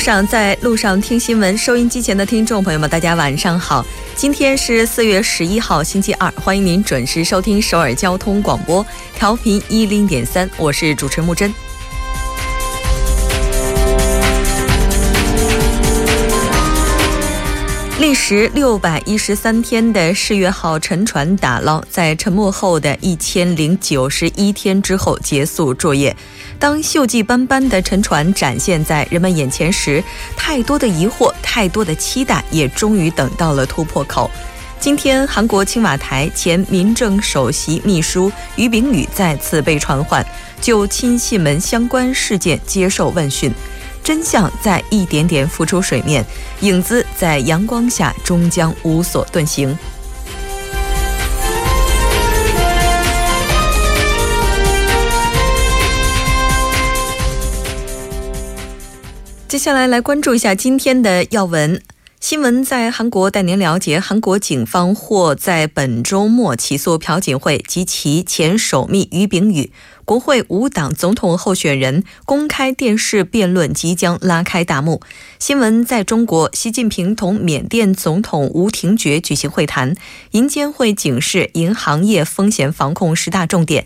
上，在路上听新闻。收音机前的听众朋友们，大家晚上好。今天是四月十一号，星期二，欢迎您准时收听首尔交通广播，调频一零点三，我是主持木真。历时六百一十三天的世越号沉船打捞，在沉没后的一千零九十一天之后结束作业。当锈迹斑斑的沉船展现在人们眼前时，太多的疑惑，太多的期待，也终于等到了突破口。今天，韩国青瓦台前民政首席秘书于炳宇再次被传唤，就亲信们相关事件接受问讯。真相在一点点浮出水面，影子在阳光下终将无所遁形。接下来，来关注一下今天的要闻。新闻在韩国带您了解：韩国警方或在本周末起诉朴槿惠及其前首密于炳宇。国会五党总统候选人公开电视辩论即将拉开大幕。新闻在中国，习近平同缅甸总统吴廷觉举行会谈，银监会警示银行业风险防控十大重点。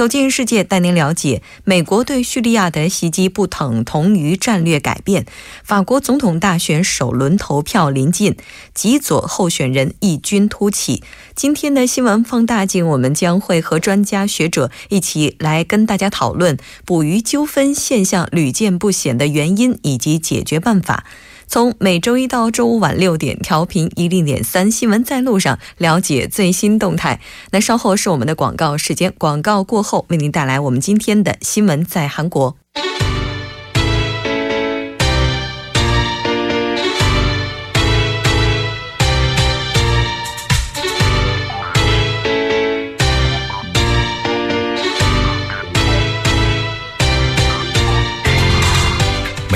走进世界，带您了解美国对叙利亚的袭击不等同于战略改变。法国总统大选首轮投票临近，极左候选人异军突起。今天的新闻放大镜，我们将会和专家学者一起来跟大家讨论捕鱼纠纷现象屡见不鲜的原因以及解决办法。从每周一到周五晚六点，调频一零点三，新闻在路上，了解最新动态。那稍后是我们的广告时间，广告过后为您带来我们今天的新闻在韩国。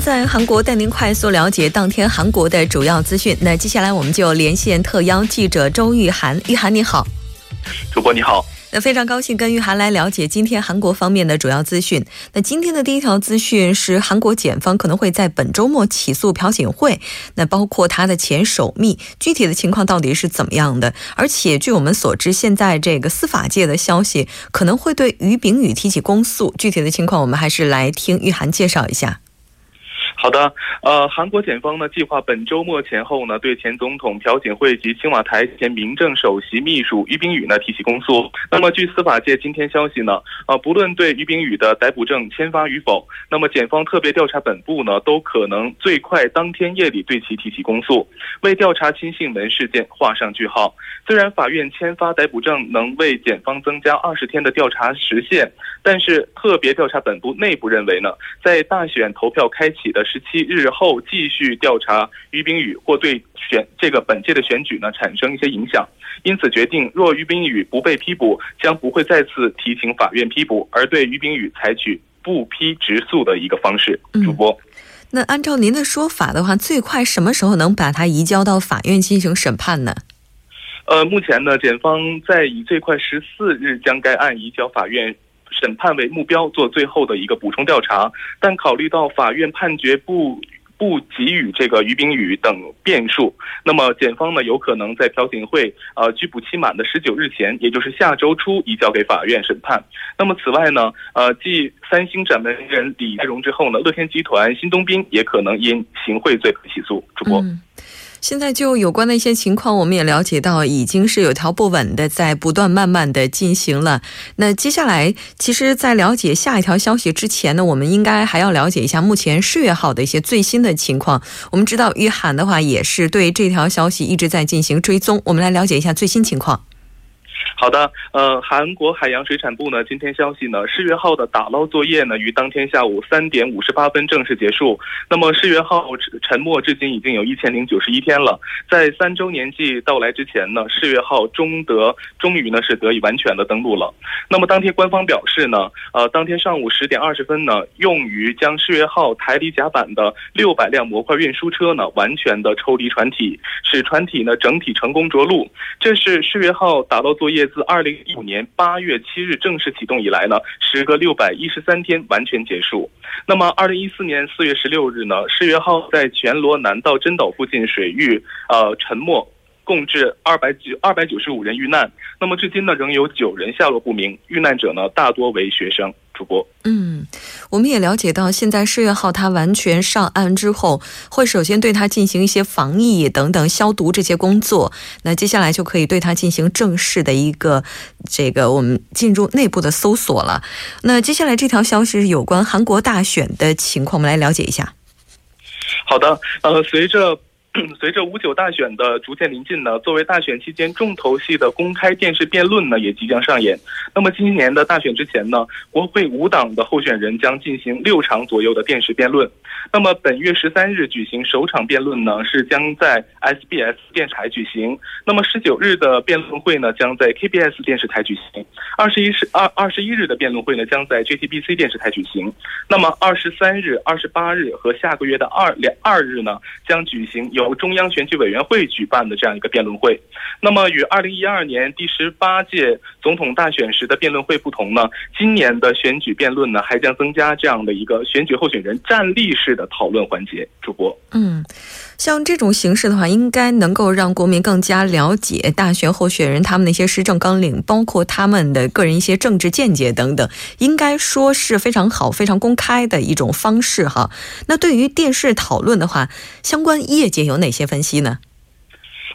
在韩国带您快速了解当天韩国的主要资讯。那接下来我们就连线特邀记者周玉涵。玉涵你好，主播你好。那非常高兴跟玉涵来了解今天韩国方面的主要资讯。那今天的第一条资讯是韩国检方可能会在本周末起诉朴槿惠，那包括他的前首密，具体的情况到底是怎么样的？而且据我们所知，现在这个司法界的消息可能会对于炳宇提起公诉，具体的情况我们还是来听玉涵介绍一下。好的，呃，韩国检方呢计划本周末前后呢对前总统朴槿惠及青瓦台前民政首席秘书于炳宇呢提起公诉。那么据司法界今天消息呢，呃，不论对于炳宇的逮捕证签发与否，那么检方特别调查本部呢都可能最快当天夜里对其提起公诉，为调查亲信门事件画上句号。虽然法院签发逮捕证能为检方增加二十天的调查时限，但是特别调查本部内部认为呢，在大选投票开启的。十七日后继续调查于冰雨，或对选这个本届的选举呢产生一些影响，因此决定若于冰雨不被批捕，将不会再次提请法院批捕，而对于冰雨采取不批直诉的一个方式。主播，那按照您的说法的话，最快什么时候能把它移交到法院进行审判呢？呃，目前呢，检方在以最快十四日将该案移交法院。审判为目标做最后的一个补充调查，但考虑到法院判决不不给予这个于炳宇等变数，那么检方呢有可能在朴槿惠呃拘捕期满的十九日前，也就是下周初移交给法院审判。那么此外呢，呃，继三星掌门人李在镕之后呢，乐天集团新东斌也可能因行贿罪起诉。主播。现在就有关的一些情况，我们也了解到，已经是有条不紊的在不断慢慢的进行了。那接下来，其实，在了解下一条消息之前呢，我们应该还要了解一下目前世越号的一些最新的情况。我们知道，玉涵的话也是对这条消息一直在进行追踪，我们来了解一下最新情况。好的，呃，韩国海洋水产部呢，今天消息呢，世越号的打捞作业呢，于当天下午三点五十八分正式结束。那么，世越号沉没至今已经有一千零九十一天了，在三周年纪到来之前呢，世越号终得终于呢是得以完全的登陆了。那么，当天官方表示呢，呃，当天上午十点二十分呢，用于将世越号抬离甲板的六百辆模块运输车呢，完全的抽离船体，使船体呢整体成功着陆。这是世越号打捞作。业自二零一五年八月七日正式启动以来呢，时隔六百一十三天完全结束。那么，二零一四年四月十六日呢，世越号在全罗南道真岛附近水域呃沉没，共致二百九二百九十五人遇难。那么，至今呢仍有九人下落不明，遇难者呢大多为学生。主播，嗯，我们也了解到，现在世越号它完全上岸之后，会首先对它进行一些防疫等等消毒这些工作，那接下来就可以对它进行正式的一个这个我们进入内部的搜索了。那接下来这条消息是有关韩国大选的情况，我们来了解一下。好的，呃，随着。随着五九大选的逐渐临近呢，作为大选期间重头戏的公开电视辩论呢，也即将上演。那么今年的大选之前呢，国会五党的候选人将进行六场左右的电视辩论。那么本月十三日举行首场辩论呢，是将在 SBS 电视台举行。那么十九日的辩论会呢，将在 KBS 电视台举行。二十一日二二十一日的辩论会呢，将在 JTBC 电视台举行。那么二十三日、二十八日和下个月的二两二日呢，将举行由中央选举委员会举办的这样一个辩论会，那么与二零一二年第十八届总统大选时的辩论会不同呢，今年的选举辩论呢还将增加这样的一个选举候选人站立式的讨论环节。主播，嗯，像这种形式的话，应该能够让国民更加了解大选候选人他们的一些施政纲领，包括他们的个人一些政治见解等等，应该说是非常好、非常公开的一种方式哈。那对于电视讨论的话，相关业界有哪些分析呢？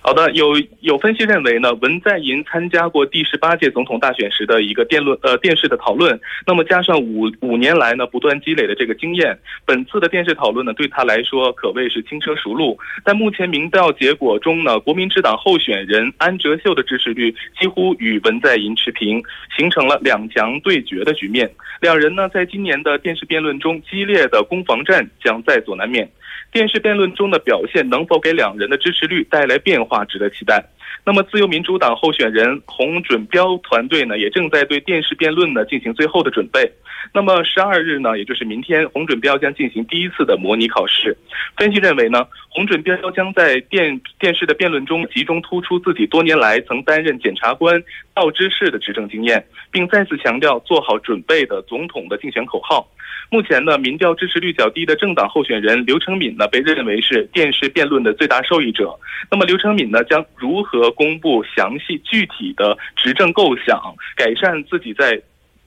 好的，有有分析认为呢，文在寅参加过第十八届总统大选时的一个电论呃电视的讨论，那么加上五五年来呢不断积累的这个经验，本次的电视讨论呢对他来说可谓是轻车熟路。在目前民调结果中呢，国民之党候选人安哲秀的支持率几乎与文在寅持平，形成了两强对决的局面。两人呢在今年的电视辩论中激烈的攻防战将在所难免。电视辩论中的表现能否给两人的支持率带来变化，啊值得期待。那么，自由民主党候选人洪准标团队呢，也正在对电视辩论呢进行最后的准备。那么，十二日呢，也就是明天，洪准标将进行第一次的模拟考试。分析认为呢，洪准标将在电电视的辩论中集中突出自己多年来曾担任检察官、道知事的执政经验，并再次强调做好准备的总统的竞选口号。目前呢，民调支持率较低的政党候选人刘成敏呢，被认为是电视辩论的最大受益者。那么，刘成敏呢，将如何公布详细具体的执政构想，改善自己在？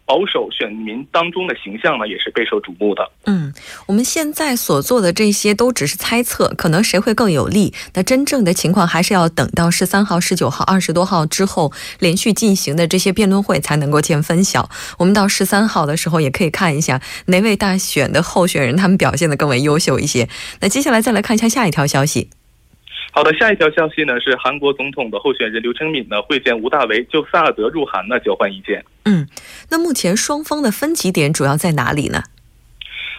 保守选民当中的形象呢，也是备受瞩目的。嗯，我们现在所做的这些都只是猜测，可能谁会更有利？那真正的情况还是要等到十三号、十九号、二十多号之后连续进行的这些辩论会才能够见分晓。我们到十三号的时候也可以看一下哪位大选的候选人他们表现的更为优秀一些。那接下来再来看一下下一条消息。好的，下一条消息呢是韩国总统的候选人刘承敏呢会见吴大维，就萨德入韩呢交换意见。嗯，那目前双方的分歧点主要在哪里呢？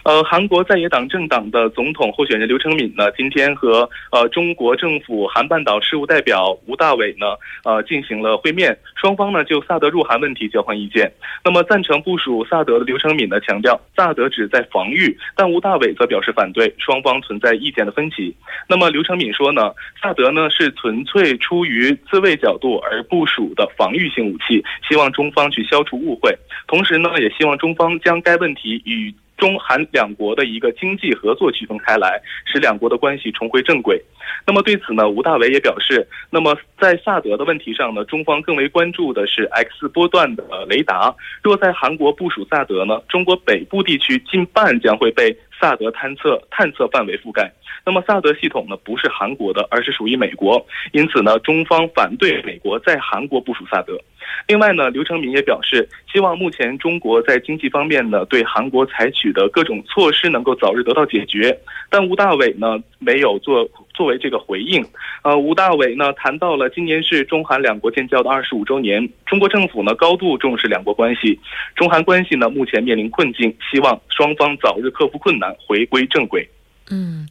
呃，韩国在野党政党的总统候选人刘成敏呢，今天和呃中国政府韩半岛事务代表吴大伟呢，呃进行了会面，双方呢就萨德入韩问题交换意见。那么赞成部署萨德的刘成敏呢强调，萨德旨在防御，但吴大伟则表示反对，双方存在意见的分歧。那么刘成敏说呢，萨德呢是纯粹出于自卫角度而部署的防御性武器，希望中方去消除误会，同时呢也希望中方将该问题与。中韩两国的一个经济合作区分开来，使两国的关系重回正轨。那么对此呢，吴大维也表示，那么在萨德的问题上呢，中方更为关注的是 X 波段的雷达。若在韩国部署萨德呢，中国北部地区近半将会被萨德探测探测范围覆盖。那么萨德系统呢，不是韩国的，而是属于美国。因此呢，中方反对美国在韩国部署萨德。另外呢，刘成敏也表示，希望目前中国在经济方面呢对韩国采取的各种措施能够早日得到解决。但吴大伟呢没有做。作为这个回应。呃，吴大伟呢谈到了今年是中韩两国建交的二十五周年，中国政府呢高度重视两国关系，中韩关系呢目前面临困境，希望双方早日克服困难，回归正轨。嗯。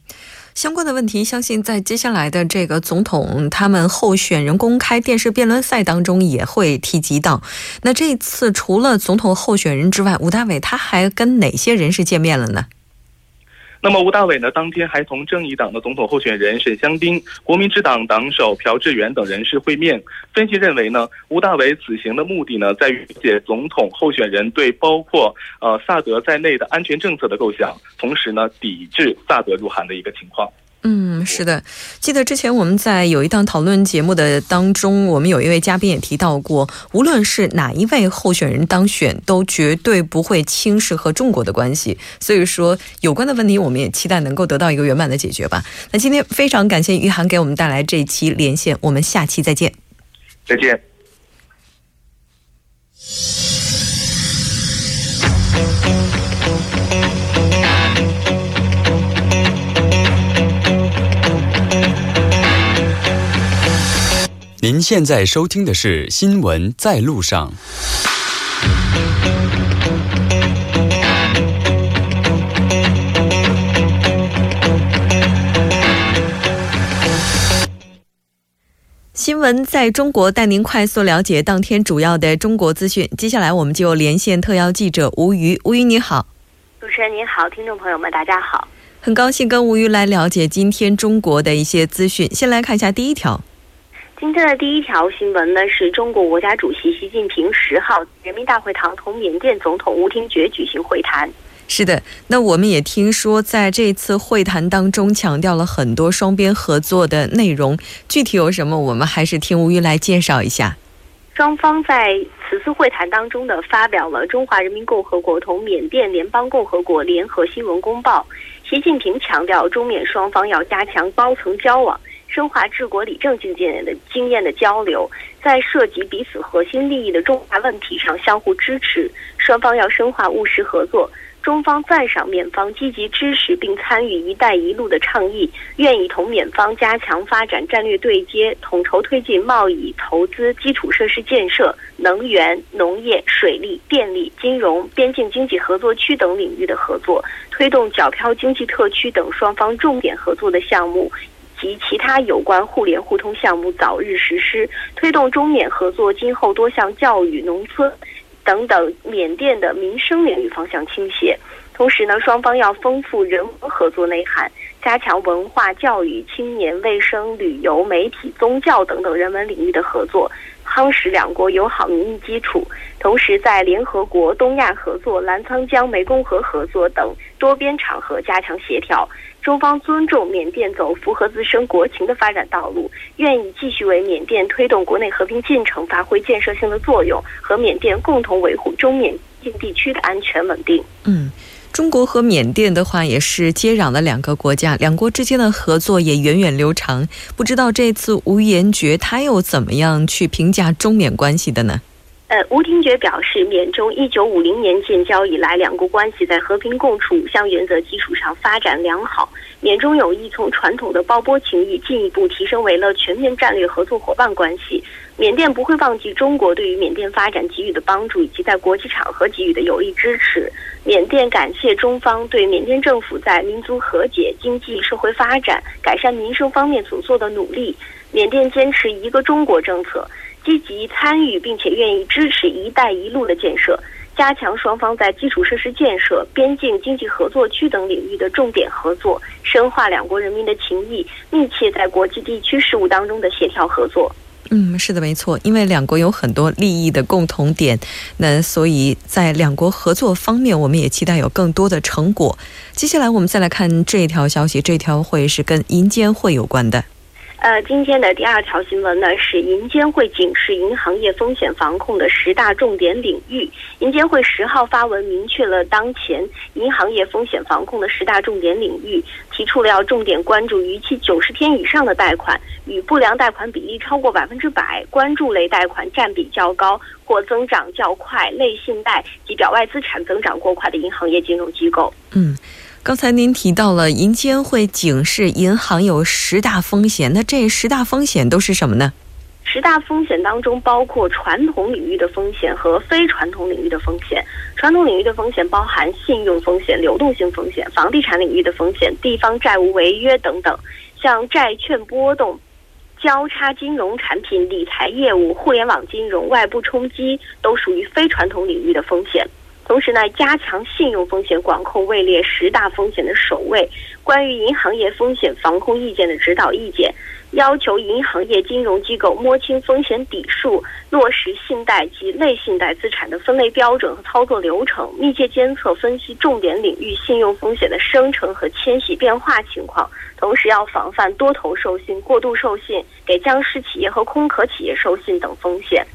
相关的问题，相信在接下来的这个总统他们候选人公开电视辩论赛当中也会提及到。那这次除了总统候选人之外，吴大伟他还跟哪些人士见面了呢？那么吴大伟呢，当天还同正义党的总统候选人沈香丁、国民之党党首朴智元等人士会面。分析认为呢，吴大伟此行的目的呢，在于解总统候选人对包括呃萨德在内的安全政策的构想，同时呢，抵制萨德入韩的一个情况。嗯，是的，记得之前我们在有一档讨论节目的当中，我们有一位嘉宾也提到过，无论是哪一位候选人当选，都绝对不会轻视和中国的关系。所以说，有关的问题，我们也期待能够得到一个圆满的解决吧。那今天非常感谢于涵给我们带来这一期连线，我们下期再见。再见。您现在收听的是《新闻在路上》。新闻在中国带您快速了解当天主要的中国资讯。接下来，我们就连线特邀记者吴瑜。吴瑜，你好。主持人您好，听众朋友们，大家好。很高兴跟吴瑜来了解今天中国的一些资讯。先来看一下第一条。今天的第一条新闻呢，是中国国家主席习近平十号人民大会堂同缅甸总统吴廷觉举行会谈。是的，那我们也听说，在这次会谈当中，强调了很多双边合作的内容。具体有什么，我们还是听吴瑜来介绍一下。双方在此次会谈当中呢，发表了中华人民共和国同缅甸联邦共和国联合新闻公报。习近平强调，中缅双方要加强高层交往。深化治国理政经验的经验的交流，在涉及彼此核心利益的重大问题上相互支持。双方要深化务实合作。中方赞赏缅方积极支持并参与“一带一路”的倡议，愿意同缅方加强发展战略对接，统筹推进贸易、投资、基础设施建设、能源、农业、水利、电力、金融、边境经济合作区等领域的合作，推动皎漂经济特区等双方重点合作的项目。及其他有关互联互通项目早日实施，推动中缅合作今后多向教育、农村等等缅甸的民生领域方向倾斜。同时呢，双方要丰富人文合作内涵，加强文化教育、青年卫生、旅游、媒体、宗教等等人文领域的合作，夯实两国友好民意基础。同时，在联合国、东亚合作、澜沧江湄公河合作等多边场合加强协调。中方尊重缅甸走符合自身国情的发展道路，愿意继续为缅甸推动国内和平进程发挥建设性的作用，和缅甸共同维护中缅境地区的安全稳定。嗯，中国和缅甸的话也是接壤的两个国家，两国之间的合作也源远流长。不知道这次吴延觉他又怎么样去评价中缅关系的呢？呃，吴廷觉表示，缅中一九五零年建交以来，两国关系在和平共处五项原则基础上发展良好。缅中友谊从传统的包波情谊进一步提升为了全面战略合作伙伴关系。缅甸不会忘记中国对于缅甸发展给予的帮助以及在国际场合给予的有力支持。缅甸感谢中方对缅甸政府在民族和解、经济社会发展、改善民生方面所做的努力。缅甸坚持一个中国政策。积极参与并且愿意支持“一带一路”的建设，加强双方在基础设施建设、边境经济合作区等领域的重点合作，深化两国人民的情谊，密切在国际地区事务当中的协调合作。嗯，是的，没错，因为两国有很多利益的共同点，那所以在两国合作方面，我们也期待有更多的成果。接下来我们再来看这一条消息，这条会是跟银监会有关的。呃，今天的第二条新闻呢是银监会警示银行业风险防控的十大重点领域。银监会十号发文明确了当前银行业风险防控的十大重点领域，提出了要重点关注逾期九十天以上的贷款与不良贷款比例超过百分之百、关注类贷款占比较高或增长较快、类信贷及表外资产增长过快的银行业金融机构。嗯。刚才您提到了银监会警示银行有十大风险，那这十大风险都是什么呢？十大风险当中包括传统领域的风险和非传统领域的风险。传统领域的风险包含信用风险、流动性风险；房地产领域的风险，地方债务违约等等，像债券波动、交叉金融产品、理财业务、互联网金融、外部冲击，都属于非传统领域的风险。同时呢，加强信用风险管控位列十大风险的首位。关于银行业风险防控意见的指导意见。要求银行业金融机构摸清风险底数，落实信贷及类信贷资产的分类标准和操作流程，密切监测分析重点领域信用风险的生成和迁徙变化情况。同时，要防范多头授信、过度授信、给僵尸企业和空壳企业授信等风险。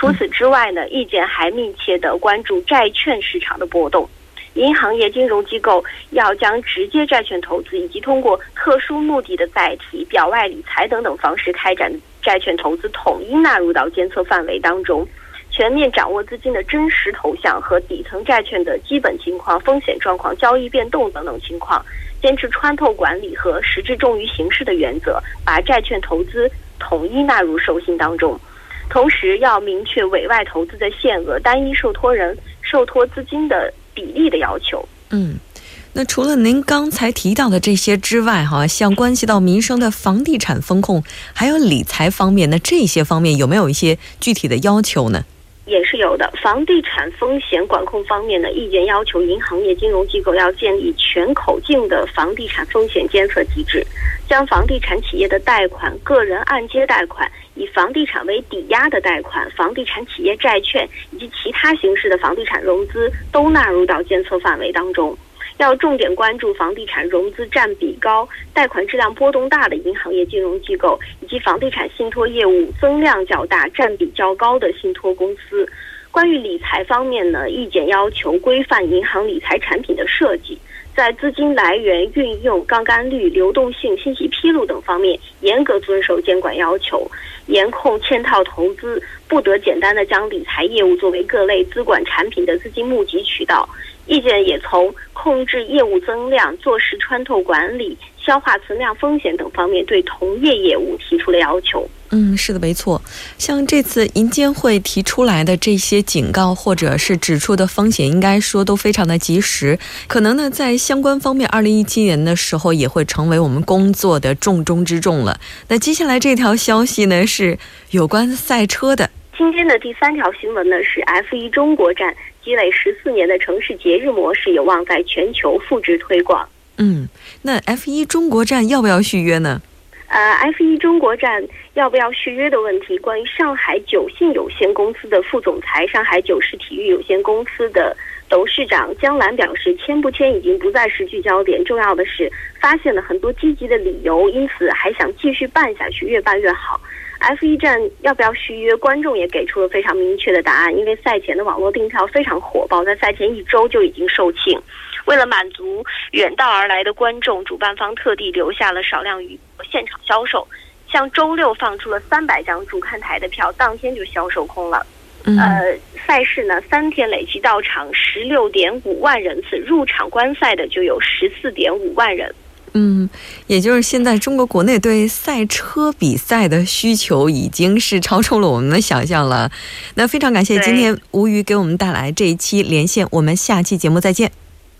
除此之外呢，意见还密切的关注债券市场的波动。银行业金融机构要将直接债券投资以及通过特殊目的的载体、表外理财等等方式开展债券投资统一纳入到监测范围当中，全面掌握资金的真实投向和底层债券的基本情况、风险状况、交易变动等等情况，坚持穿透管理和实质重于形式的原则，把债券投资统一纳入授信当中。同时，要明确委外投资的限额、单一受托人受托资金的。比例的要求。嗯，那除了您刚才提到的这些之外，哈，像关系到民生的房地产风控，还有理财方面，那这些方面有没有一些具体的要求呢？也是有的。房地产风险管控方面呢，意见要求银行业金融机构要建立全口径的房地产风险监测机制，将房地产企业的贷款、个人按揭贷款。以房地产为抵押的贷款、房地产企业债券以及其他形式的房地产融资都纳入到监测范围当中。要重点关注房地产融资占比高、贷款质量波动大的银行业金融机构，以及房地产信托业务增量较大、占比较高的信托公司。关于理财方面呢，意见要求规范银行理财产品的设计。在资金来源、运用、杠杆率、流动性、信息披露等方面，严格遵守监管要求，严控嵌套投资，不得简单的将理财业务作为各类资管产品的资金募集渠道。意见也从控制业务增量、做实穿透管理、消化存量风险等方面，对同业业务提出了要求。嗯，是的，没错。像这次银监会提出来的这些警告，或者是指出的风险，应该说都非常的及时。可能呢，在相关方面，二零一七年的时候也会成为我们工作的重中之重了。那接下来这条消息呢，是有关赛车的。今天的第三条新闻呢，是 F 一中国站积累十四年的城市节日模式，有望在全球复制推广。嗯，那 F 一中国站要不要续约呢？呃，F 一中国站要不要续约的问题，关于上海九信有限公司的副总裁、上海九世体育有限公司的董事长江澜表示，签不签已经不再是聚焦点，重要的是发现了很多积极的理由，因此还想继续办下去，越办越好。F 一站要不要续约？观众也给出了非常明确的答案，因为赛前的网络订票非常火爆，在赛前一周就已经售罄。为了满足远道而来的观众，主办方特地留下了少量余现场销售。像周六放出了三百张主看台的票，当天就销售空了。呃，赛事呢三天累计到场十六点五万人次，入场观赛的就有十四点五万人。嗯，也就是现在中国国内对赛车比赛的需求已经是超出了我们的想象了。那非常感谢今天吴瑜给我们带来这一期连线，我们下期节目再见。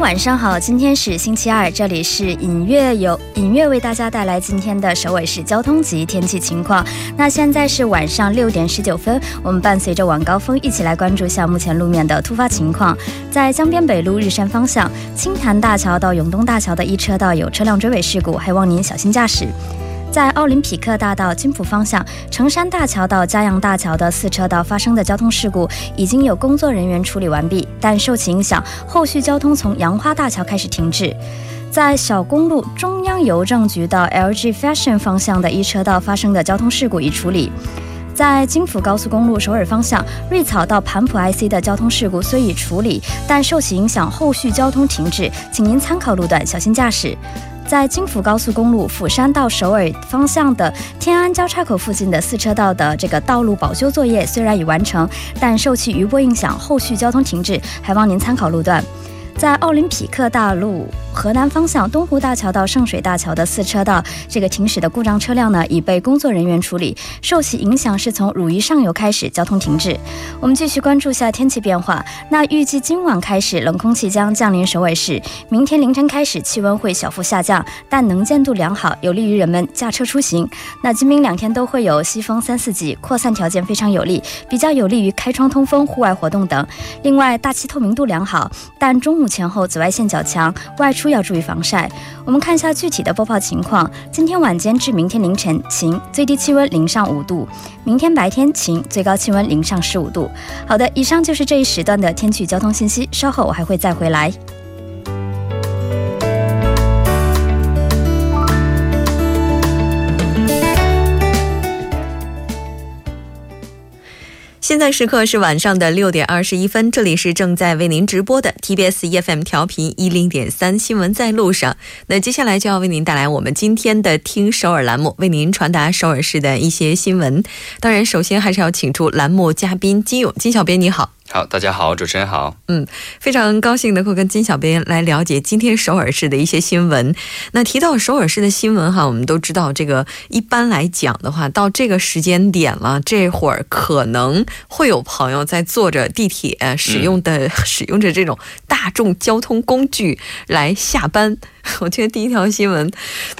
晚上好，今天是星期二，这里是影月有影月为大家带来今天的首尾市交通及天气情况。那现在是晚上六点十九分，我们伴随着晚高峰一起来关注一下目前路面的突发情况。在江边北路日山方向，青潭大桥到永东大桥的一车道有车辆追尾事故，还望您小心驾驶。在奥林匹克大道金浦方向，成山大桥到嘉阳大桥的四车道发生的交通事故，已经有工作人员处理完毕，但受其影响，后续交通从杨花大桥开始停滞。在小公路中央邮政局到 LG Fashion 方向的一车道发生的交通事故已处理。在京福高速公路首尔方向瑞草到盘浦 IC 的交通事故虽已处理，但受其影响，后续交通停滞，请您参考路段小心驾驶。在京福高速公路釜山到首尔方向的天安交叉口附近的四车道的这个道路保修作业虽然已完成，但受其余波影响，后续交通停滞，还望您参考路段。在奥林匹克大路。河南方向东湖大桥到圣水大桥的四车道，这个停驶的故障车辆呢已被工作人员处理，受其影响是从汝矣上游开始交通停滞。我们继续关注下天气变化。那预计今晚开始冷空气将降临首尔市，明天凌晨开始气温会小幅下降，但能见度良好，有利于人们驾车出行。那今明两天都会有西风三四级，扩散条件非常有利，比较有利于开窗通风、户外活动等。另外，大气透明度良好，但中午前后紫外线较强，外出。要注意防晒。我们看一下具体的播报情况：今天晚间至明天凌晨晴，最低气温零上五度；明天白天晴，最高气温零上十五度。好的，以上就是这一时段的天气交通信息。稍后我还会再回来。现在时刻是晚上的六点二十一分，这里是正在为您直播的 TBS EFM 调频一零点三新闻在路上。那接下来就要为您带来我们今天的听首尔栏目，为您传达首尔市的一些新闻。当然，首先还是要请出栏目嘉宾金勇金小编，你好。好，大家好，主持人好。嗯，非常高兴能够跟金小编来了解今天首尔市的一些新闻。那提到首尔市的新闻哈，我们都知道这个一般来讲的话，到这个时间点了，这会儿可能会有朋友在坐着地铁，使用的使用着这种大众交通工具来下班。我觉得第一条新闻，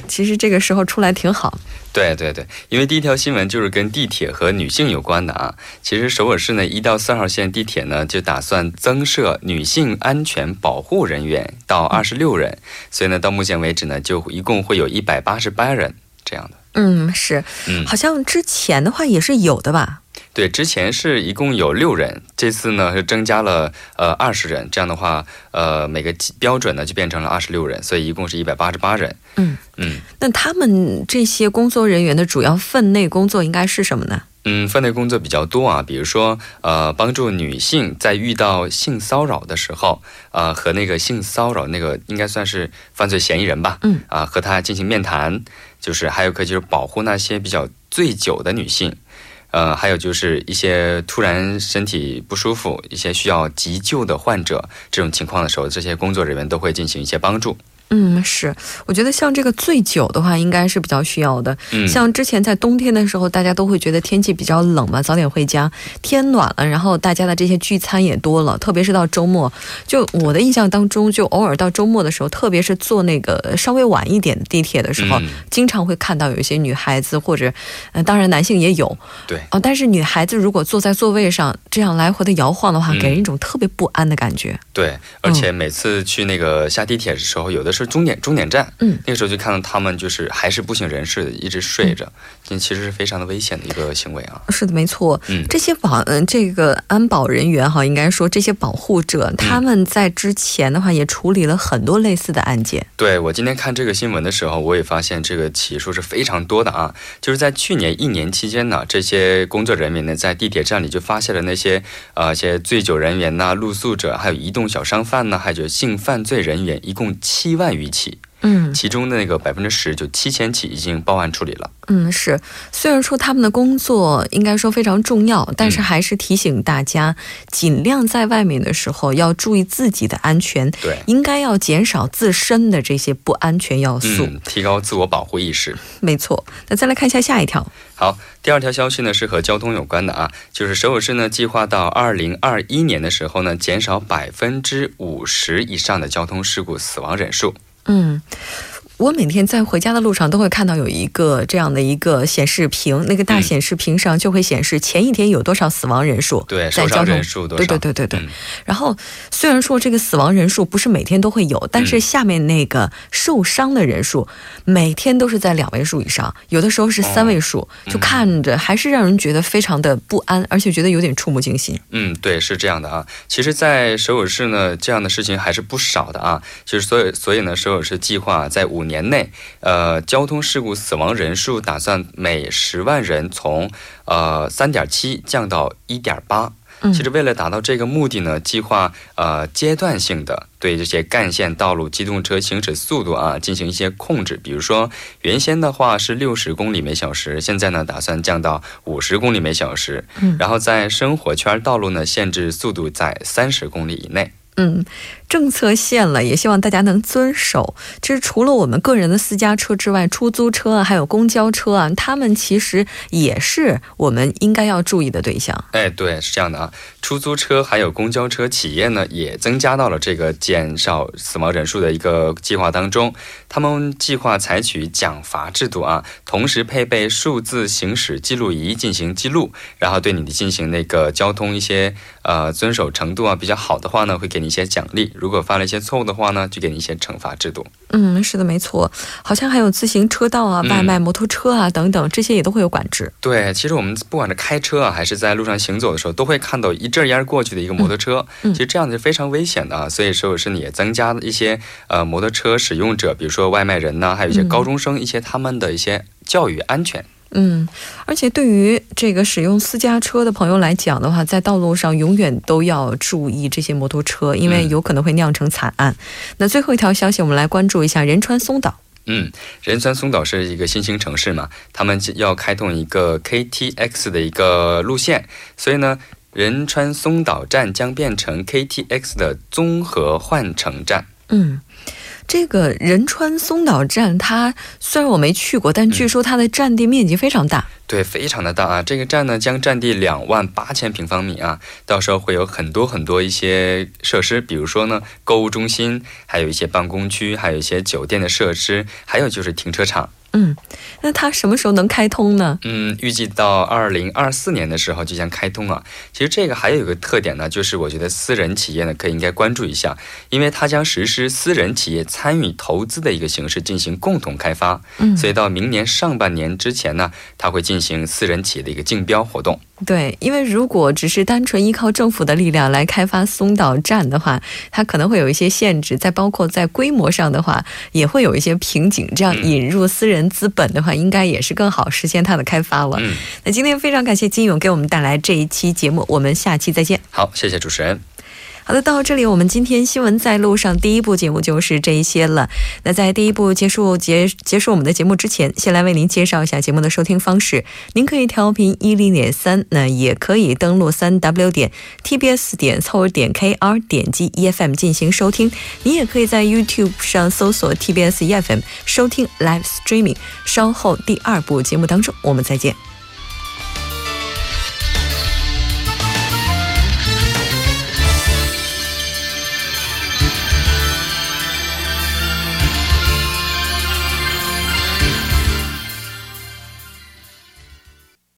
其实这个时候出来挺好。对对对，因为第一条新闻就是跟地铁和女性有关的啊。其实首尔市呢，一到四号线地铁呢，就打算增设女性安全保护人员到二十六人，所以呢，到目前为止呢，就一共会有一百八十八人这样的。嗯，是，嗯，好像之前的话也是有的吧。对，之前是一共有六人，这次呢是增加了呃二十人，这样的话，呃每个标准呢就变成了二十六人，所以一共是一百八十八人。嗯嗯，那他们这些工作人员的主要分内工作应该是什么呢？嗯，分内工作比较多啊，比如说呃帮助女性在遇到性骚扰的时候，呃和那个性骚扰那个应该算是犯罪嫌疑人吧，嗯啊和他进行面谈，就是还有个就是保护那些比较醉酒的女性。呃，还有就是一些突然身体不舒服、一些需要急救的患者这种情况的时候，这些工作人员都会进行一些帮助。嗯，是，我觉得像这个醉酒的话，应该是比较需要的。嗯，像之前在冬天的时候，大家都会觉得天气比较冷嘛，早点回家。天暖了，然后大家的这些聚餐也多了，特别是到周末。就我的印象当中，就偶尔到周末的时候，特别是坐那个稍微晚一点的地铁的时候，经常会看到有一些女孩子或者，呃，当然男性也有。对。啊，但是女孩子如果坐在座位上这样来回的摇晃的话，给人一种特别不安的感觉。对，而且每次去那个下地铁的时候，有的时候。终点终点站，嗯，那个时候就看到他们就是还是不省人事，一直睡着，这其实是非常的危险的一个行为啊。是的，没错。嗯，这些保嗯这个安保人员哈，应该说这些保护者，他们在之前的话也处理了很多类似的案件。对我今天看这个新闻的时候，我也发现这个起数是非常多的啊。就是在去年一年期间呢，这些工作人员呢在地铁站里就发现了那些呃一些醉酒人员呐、露宿者，还有移动小商贩呢，还有性犯罪人员，一共七万。余起，嗯，其中的那个百分之十，就七千起已经报案处理了。嗯，是，虽然说他们的工作应该说非常重要，但是还是提醒大家，尽量在外面的时候要注意自己的安全，对，应该要减少自身的这些不安全要素，提高自我保护意识。没错，那再来看一下下一条。好，第二条消息呢是和交通有关的啊，就是首尔市呢计划到二零二一年的时候呢，减少百分之五十以上的交通事故死亡人数。嗯，我每天在回家的路上都会看到有一个这样的一个显示屏，那个大显示屏上就会显示前一天有多少死亡人数，对，受伤人数多少？对对对对对。然后虽然说这个死亡人数不是每天都会有，但是下面那个受伤的人数每天都是在两位数以上，有的时候是三位数，就看着还是让人觉得非常的不安，而且觉得有点触目惊心。嗯，对，是这样的啊。其实，在首尔市呢，这样的事情还是不少的啊。就是所以，所以呢，首尔市计划在五年内，呃，交通事故死亡人数打算每十万人从呃三点七降到一点八。其实为了达到这个目的呢，计划呃阶段性的对这些干线道路机动车行驶速度啊进行一些控制。比如说，原先的话是六十公里每小时，现在呢打算降到五十公里每小时。嗯，然后在生活圈道路呢限制速度在三十公里以内。嗯。政策线了，也希望大家能遵守。其实除了我们个人的私家车之外，出租车啊，还有公交车啊，他们其实也是我们应该要注意的对象。哎，对，是这样的啊。出租车还有公交车企业呢，也增加到了这个减少死亡人数的一个计划当中。他们计划采取奖罚制度啊，同时配备数字行驶记录仪进行记录，然后对你进行那个交通一些呃遵守程度啊比较好的话呢，会给你一些奖励。如果犯了一些错误的话呢，就给你一些惩罚制度。嗯，是的，没错。好像还有自行车道啊、外卖摩托车啊等等，这些也都会有管制。对，其实我们不管是开车啊，还是在路上行走的时候，都会看到一阵烟过去的一个摩托车。其实这样子是非常危险的啊。所以说是你增加了一些呃摩托车使用者，比如说外卖人呢，还有一些高中生，一些他们的一些教育安全。嗯，而且对于这个使用私家车的朋友来讲的话，在道路上永远都要注意这些摩托车，因为有可能会酿成惨案。那最后一条消息，我们来关注一下仁川松岛。嗯，仁川松岛是一个新兴城市嘛，他们要开通一个 KTX 的一个路线，所以呢，仁川松岛站将变成 KTX 的综合换乘站。嗯。这个仁川松岛站，它虽然我没去过，但据说它的占地面积非常大。对，非常的大啊！这个站呢，将占地两万八千平方米啊，到时候会有很多很多一些设施，比如说呢，购物中心，还有一些办公区，还有一些酒店的设施，还有就是停车场。嗯，那它什么时候能开通呢？嗯，预计到二零二四年的时候即将开通啊。其实这个还有一个特点呢，就是我觉得私人企业呢可以应该关注一下，因为它将实施私人企业参与投资的一个形式进行共同开发。嗯，所以到明年上半年之前呢，它会进行私人企业的一个竞标活动。对，因为如果只是单纯依靠政府的力量来开发松岛站的话，它可能会有一些限制，再包括在规模上的话，也会有一些瓶颈。这样引入私人资本的话，应该也是更好实现它的开发了。嗯，那今天非常感谢金勇给我们带来这一期节目，我们下期再见。好，谢谢主持人。好的，到这里我们今天新闻在路上第一部节目就是这一些了。那在第一部结束结结束我们的节目之前，先来为您介绍一下节目的收听方式。您可以调频一零点三，那也可以登录三 w 点 tbs 点 c o 点 kr 点击 efm 进行收听。您也可以在 YouTube 上搜索 tbs efm 收听 live streaming。稍后第二部节目当中，我们再见。